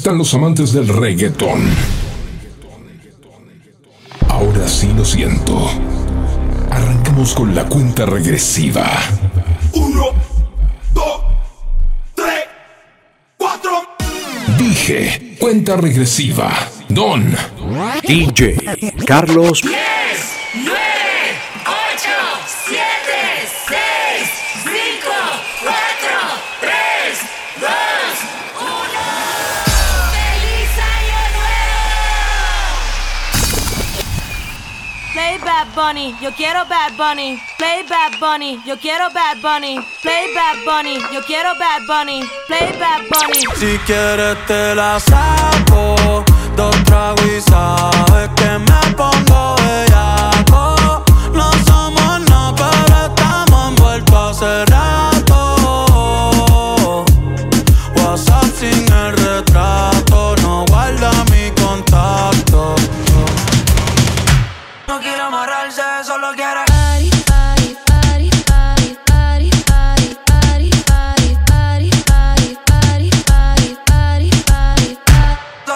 ¿Dónde están los amantes del reggaetón? Ahora sí lo siento. Arrancamos con la cuenta regresiva. Uno, dos, tres, cuatro. Dije, cuenta regresiva. Don. DJ Carlos. Bunny, yo quiero Bad Bunny. Play Bad Bunny, yo quiero Bad Bunny. Play Bad Bunny, yo quiero Bad Bunny. Play Bad Bunny. Si quieres te la saco Dos tragos y sabes que me pongo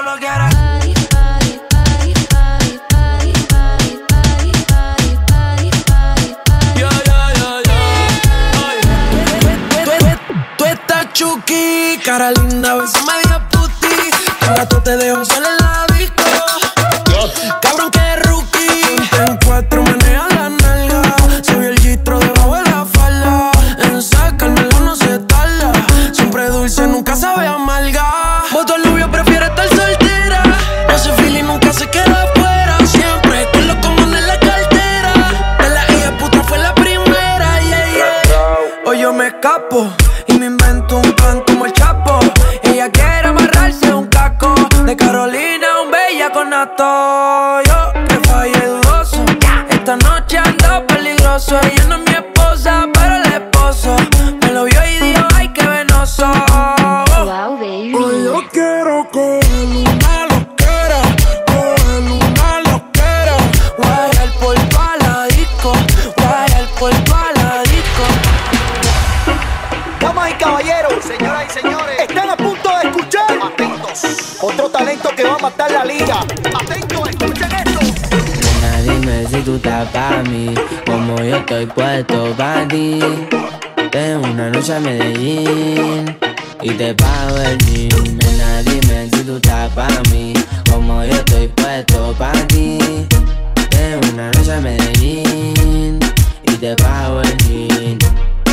solo quiero como yo estoy puesto pa' ti. Tengo una noche a Medellín y te pago el jean. Nena, dime si tú estás pa' mí, como yo estoy puesto pa' ti. Tengo una noche a Medellín y te pago el jean.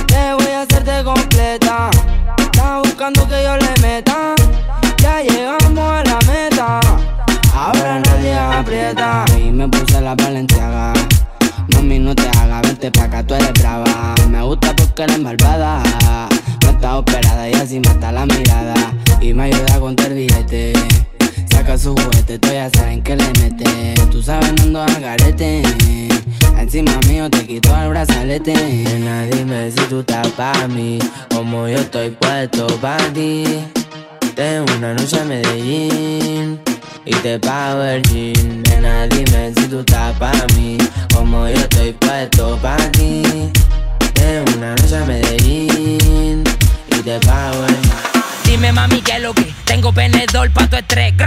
Te voy a hacerte completa. Estás buscando que yo le meta. Ya llegamos a la meta. Ahora nadie aprieta. Y me puse la valenciaga. Mami, no te hagas, vente pa' acá, tú eres brava. Me gusta porque eres malvada. No está operada y así mata la mirada. Y me ayuda a contar billete. Saca su juguete, tú ya saben que le mete. Tú sabes, no ando. Encima mío te quito el brazalete. Nena, dime si tú estás pa' mí. Como yo estoy puesto pa' ti. Tengo una noche a Medellín y te pago el jean. Nena, dime si tú estás pa' mí, como yo estoy puesto pa' ti. Tengo una noche a Medellín y te pago el jean. Dime mami que lo que tengo venedor pa' tu estrés.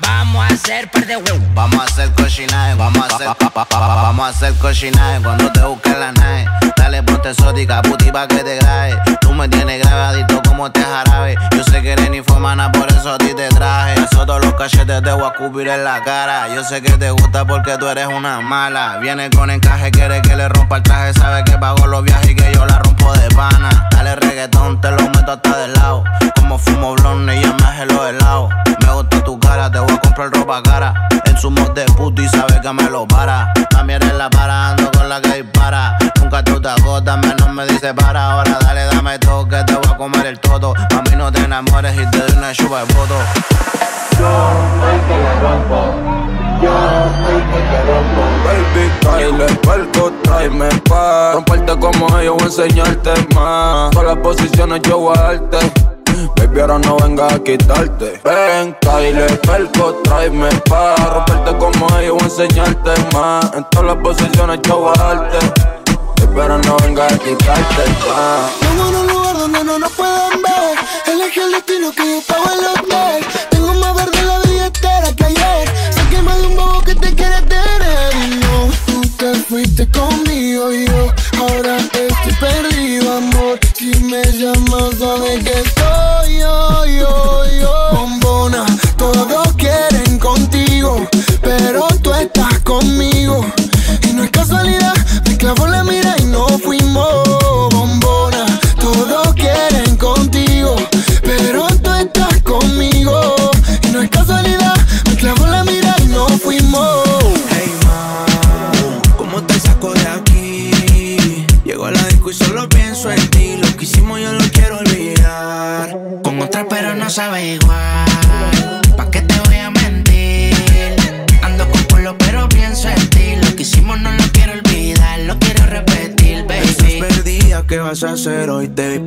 Vamos a hacer par de huevos. Vamos a hacer cochinaje, vamos a hacer vamos a hacer cochinaje cuando te busque la nave. Dale ponte exótica, puti pa' que te grabe. Tú me tienes grabadito como este jarabe. Yo sé que eres ni formana, por eso a ti te traje. Eso todos los cachetes te voy a cubrir en la cara. Yo sé que te gusta porque tú eres una mala. Viene con encaje, quiere que le rompa el traje. Sabe que pago los viajes y que yo la rompo de pana. Dale reggaetón, te lo meto hasta del lado. Como fumo blonde y me hace los helados. Me gusta tu cara, te voy a comprar ropa cara. En su mod de puto y sabe que me lo para. Mami eres la para, ando con la que dispara. Nunca tú te agotas, menos me dice para. Ahora dale, dame todo que te voy a comer el todo. Mami no te enamores y te doy una chupa de voto. Baby, Kyle, perco, tráeme pa' Romperte como ellos, voy a enseñarte más Todas las posiciones yo voy a darte Baby, ahora no venga a quitarte Ven, Kyle, perco, tráeme pa' Romperte como ellos, voy a enseñarte más En todas las posiciones yo voy a Baby, ahora no venga a quitarte más Vengo en un lugar donde no nos pueden ver. El dije el destino que yo pago el hotel. Tengo más verde la billetera que ayer. Sé que más de un bobo que te quiere tener. Y no, tú te fuiste conmigo y yo ahora estoy perdido, amor. Si me llamas, sabes que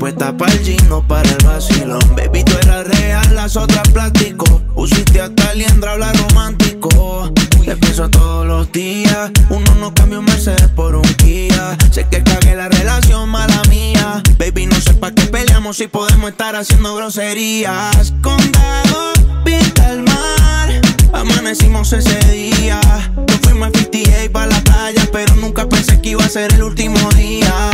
puesta para el gym, no para el vacilón. Baby, tú eras real, las otras plástico. Pusiste hasta liendra, habla romántico. Te pienso todos los días. Uno no cambia un Mercedes por un Kia. Sé que cagué la relación, mala mía. Baby, no sé pa' qué peleamos si podemos estar haciendo groserías. Condado, vista al mar. Amanecimos ese día. Nos fuimos a 58 para la playa, pero nunca pensé que iba a ser el último día.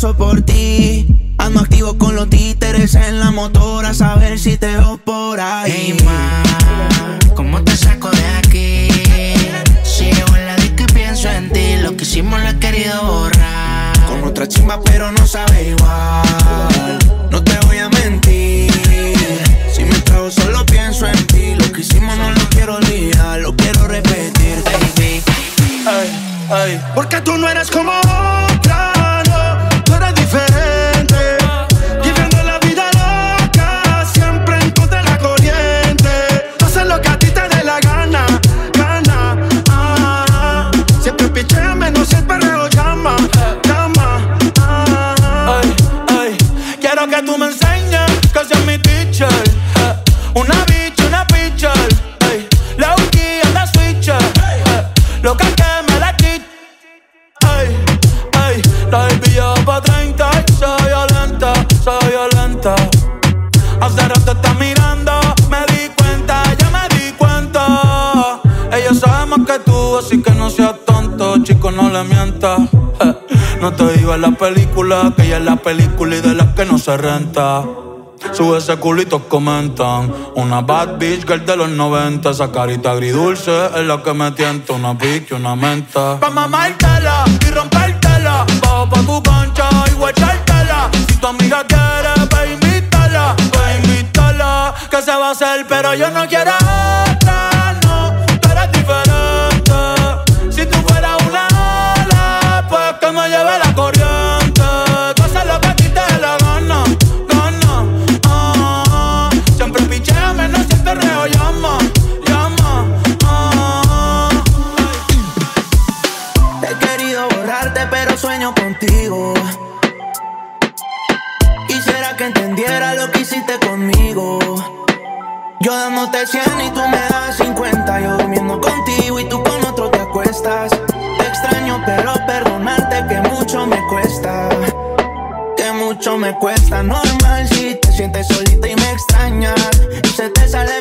Paso por ti. Ando activo con los títeres en la motora, a saber si te veo por ahí. Hey ma, ¿cómo te saco de aquí? Si llego en la y pienso en ti, lo que hicimos lo he querido borrar. Con otra chimba, pero no sabe igual. No te voy a mentir. Si me trago, solo pienso en ti. Lo que hicimos no lo quiero olvidar, lo quiero repetir, baby. Ay, ay. Porque tú no eres como la película, que ella es la película y de las que no se renta. Sube ese culito, comentan. Una bad bitch girl de los 90. Esa carita agridulce es la que me tienta. Una pique, una menta. Pa' mamártela y rompértela. Bajo pa' tu cancha y guachártela. Si tu amiga quiere, ve invítala. Ve invítala. Que se va a hacer, pero yo no quiero otra, Yo dándote 100 y tú me das 50. Yo durmiendo contigo y tú con otro te acuestas. Te extraño, pero perdonarte que mucho me cuesta. Que mucho me cuesta. Normal si te sientes solita y me extrañas. Y se te sale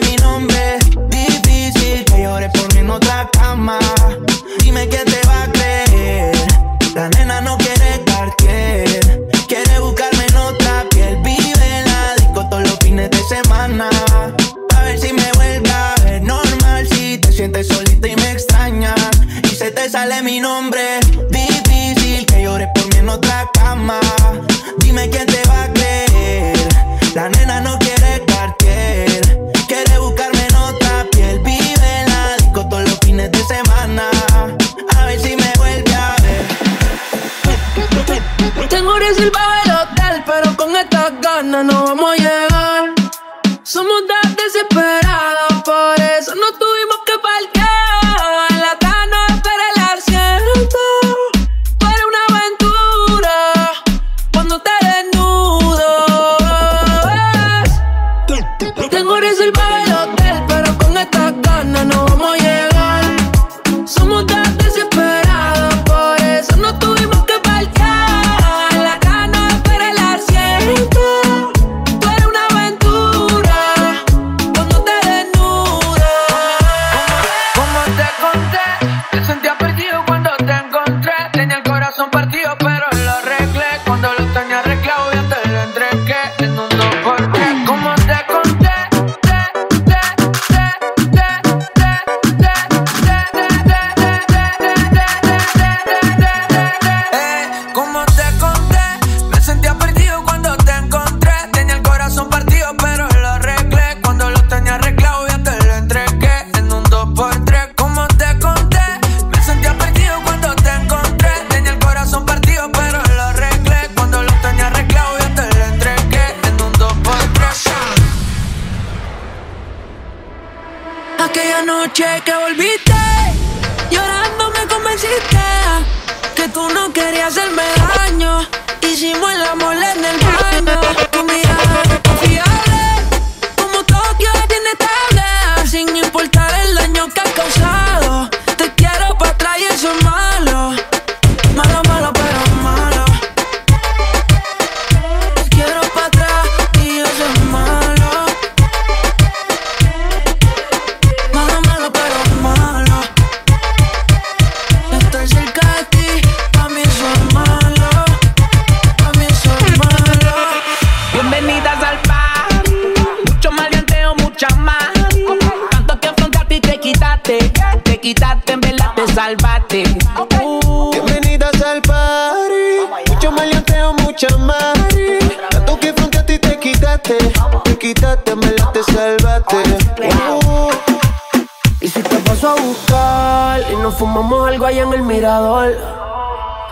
y nos fumamos algo allá en el mirador.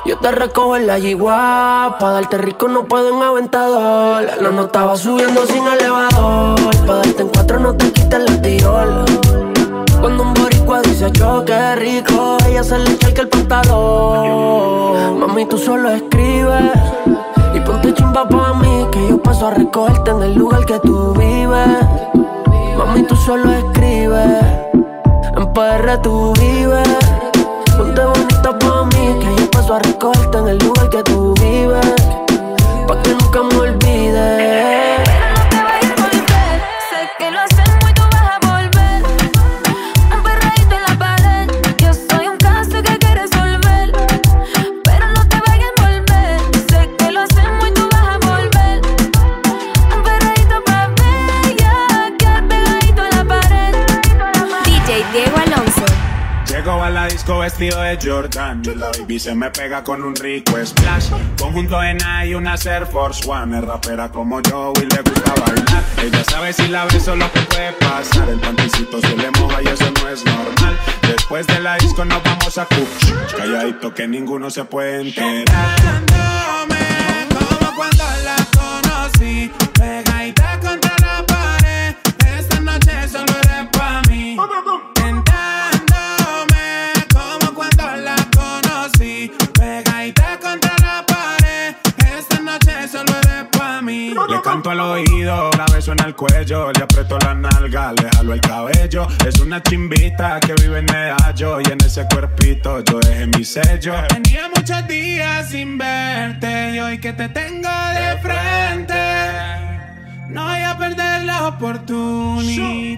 Yo te recojo en la yigua, pa' darte rico no puedo en aventador. La nota va subiendo sin elevador, pa' darte en cuatro no te quites la tirol. Cuando un boricua dice yo qué rico, ella se le echa el pantalón. Mami, tú solo escribes y ponte chimba pa' mí, que yo paso a recogerte en el lugar que tú vives. Mami, tú solo escribes. PR tú vives. Ponte bonita pa' mí, que yo paso a recogerte en el lugar que tú vives. Pa' que nunca me olvides. Vestido de Jordan y la baby se me pega con un rico splash. Conjunto en y una Air Force One. Es rapera como yo y le gusta bailar. Ella sabe si la beso lo que puede pasar. El panticito se le moja y eso no es normal. Después de la disco nos vamos a Cuch. Calladito que ninguno se puede enterar. como cuando la conocí. Canto al oído, la beso en el cuello, le aprieto la nalga, le jalo el cabello. Es una chimbita que vive en Medallo y en ese cuerpito yo dejé mi sello. Tenía muchos días sin verte y hoy que te tengo de frente, no voy a perder la oportunidad.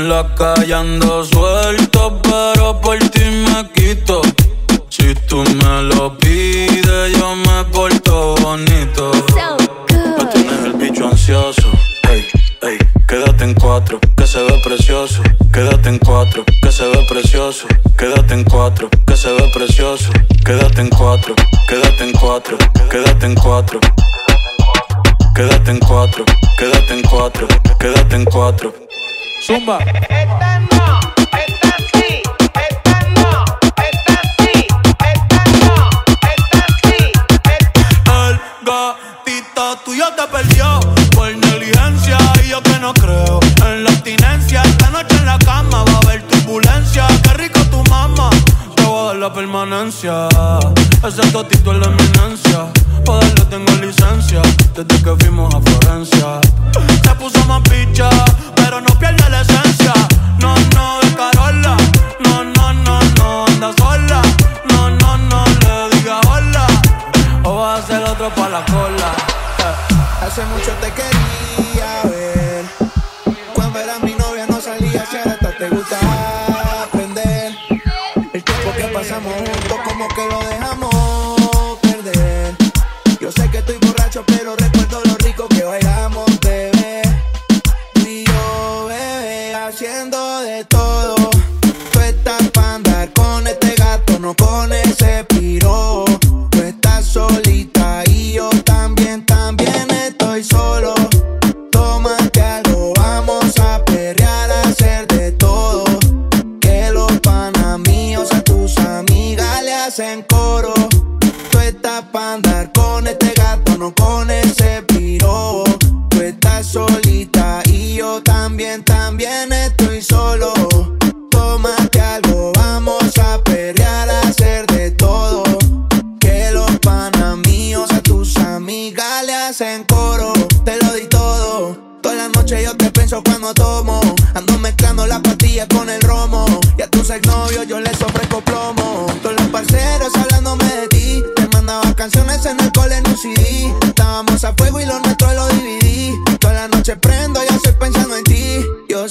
En la calle ando suelto, pero por ti me quito. Si tú me lo pides, yo me porto bonito. Me tienes el bicho ansioso. Ey, ey, quédate en cuatro, que se ve precioso. Quédate en cuatro, que se ve precioso. Quédate en cuatro, que se ve precioso. Quédate en cuatro, quédate en cuatro, quédate en cuatro. Quédate en cuatro, quédate en cuatro, quédate en cuatro. Zumba. El gatito tuyo te perdió por negligencia y yo que no creo en la abstinencia. Esta noche en la cama va a haber turbulencia. Qué rico tu mamá, te voy a dar la permanencia. Ese totito es la eminencia. Para darle tengo licencia desde que fuimos a Florencia. Se puso más picha, pero no pierde la esencia. No, no, de Carola. No, no, no, no, anda sola. No, no, no, le diga hola. O va a ser otro pa' la cola. Hace mucho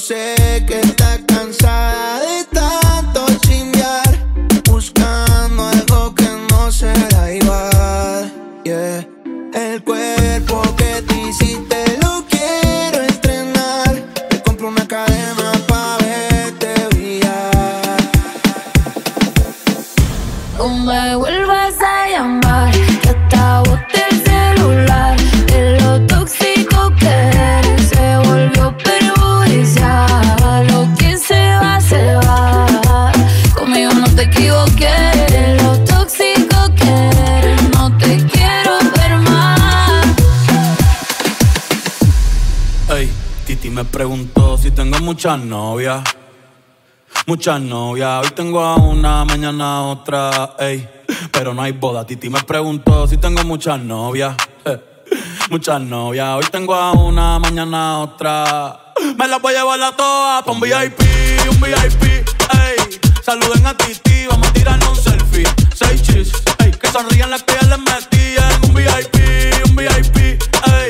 Yo muchas novias. Muchas novias, hoy tengo a una, mañana otra, ey. Pero no hay boda. Titi me preguntó si tengo muchas novias. eh. Muchas novias, hoy tengo a una, mañana otra. Me las voy a llevar a todas pa' un VIP, un VIP, ey. Saluden a Titi, vamos a tirarnos un selfie. Seis chis, ey. Que sonrían las que ya les metí en un VIP, un VIP, ey.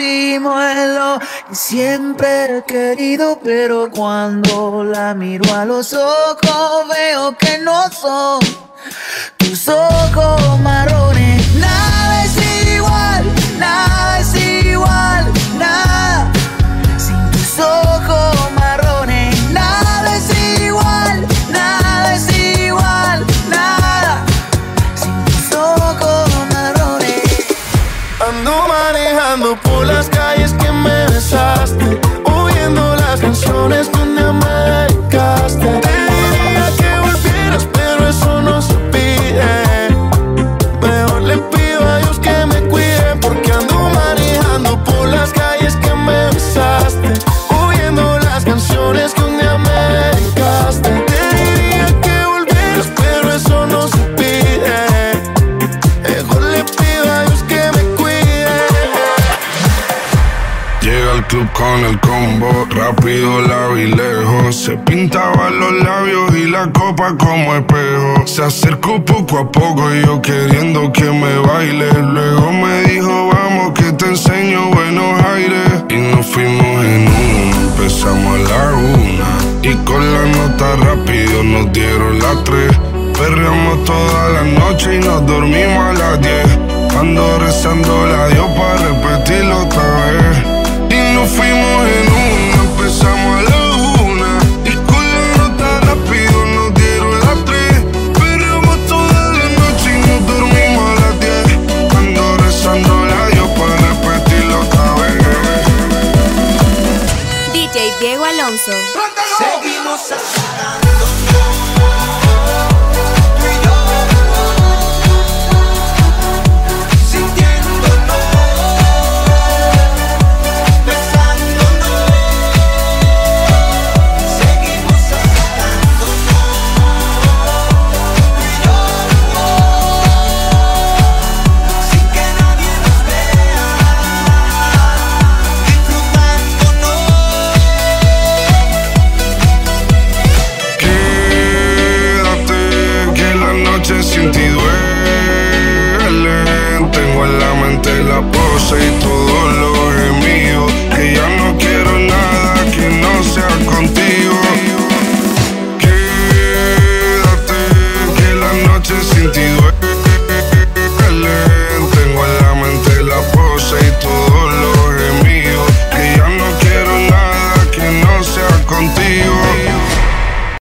Lo que siempre he querido, pero cuando la miro a los ojos veo que no son tus ojos marrones. Nada es igual, nada es igual, nada. Sin tus ojos marrones, nada es igual, nada es igual, nada. Sin tus ojos marrones. Ando manejando por rápido la vi lejos. Se pintaba los labios y la copa como espejo. Se acercó poco a poco y yo queriendo que me baile. Luego me dijo, vamos que te enseño buenos aires. Y nos fuimos en uno, empezamos a la una. Y con la nota rápido nos dieron las tres. Perreamos toda la noche y nos dormimos a las diez. Ando rezando la Dios para repetirlo otra vez nos fuimos en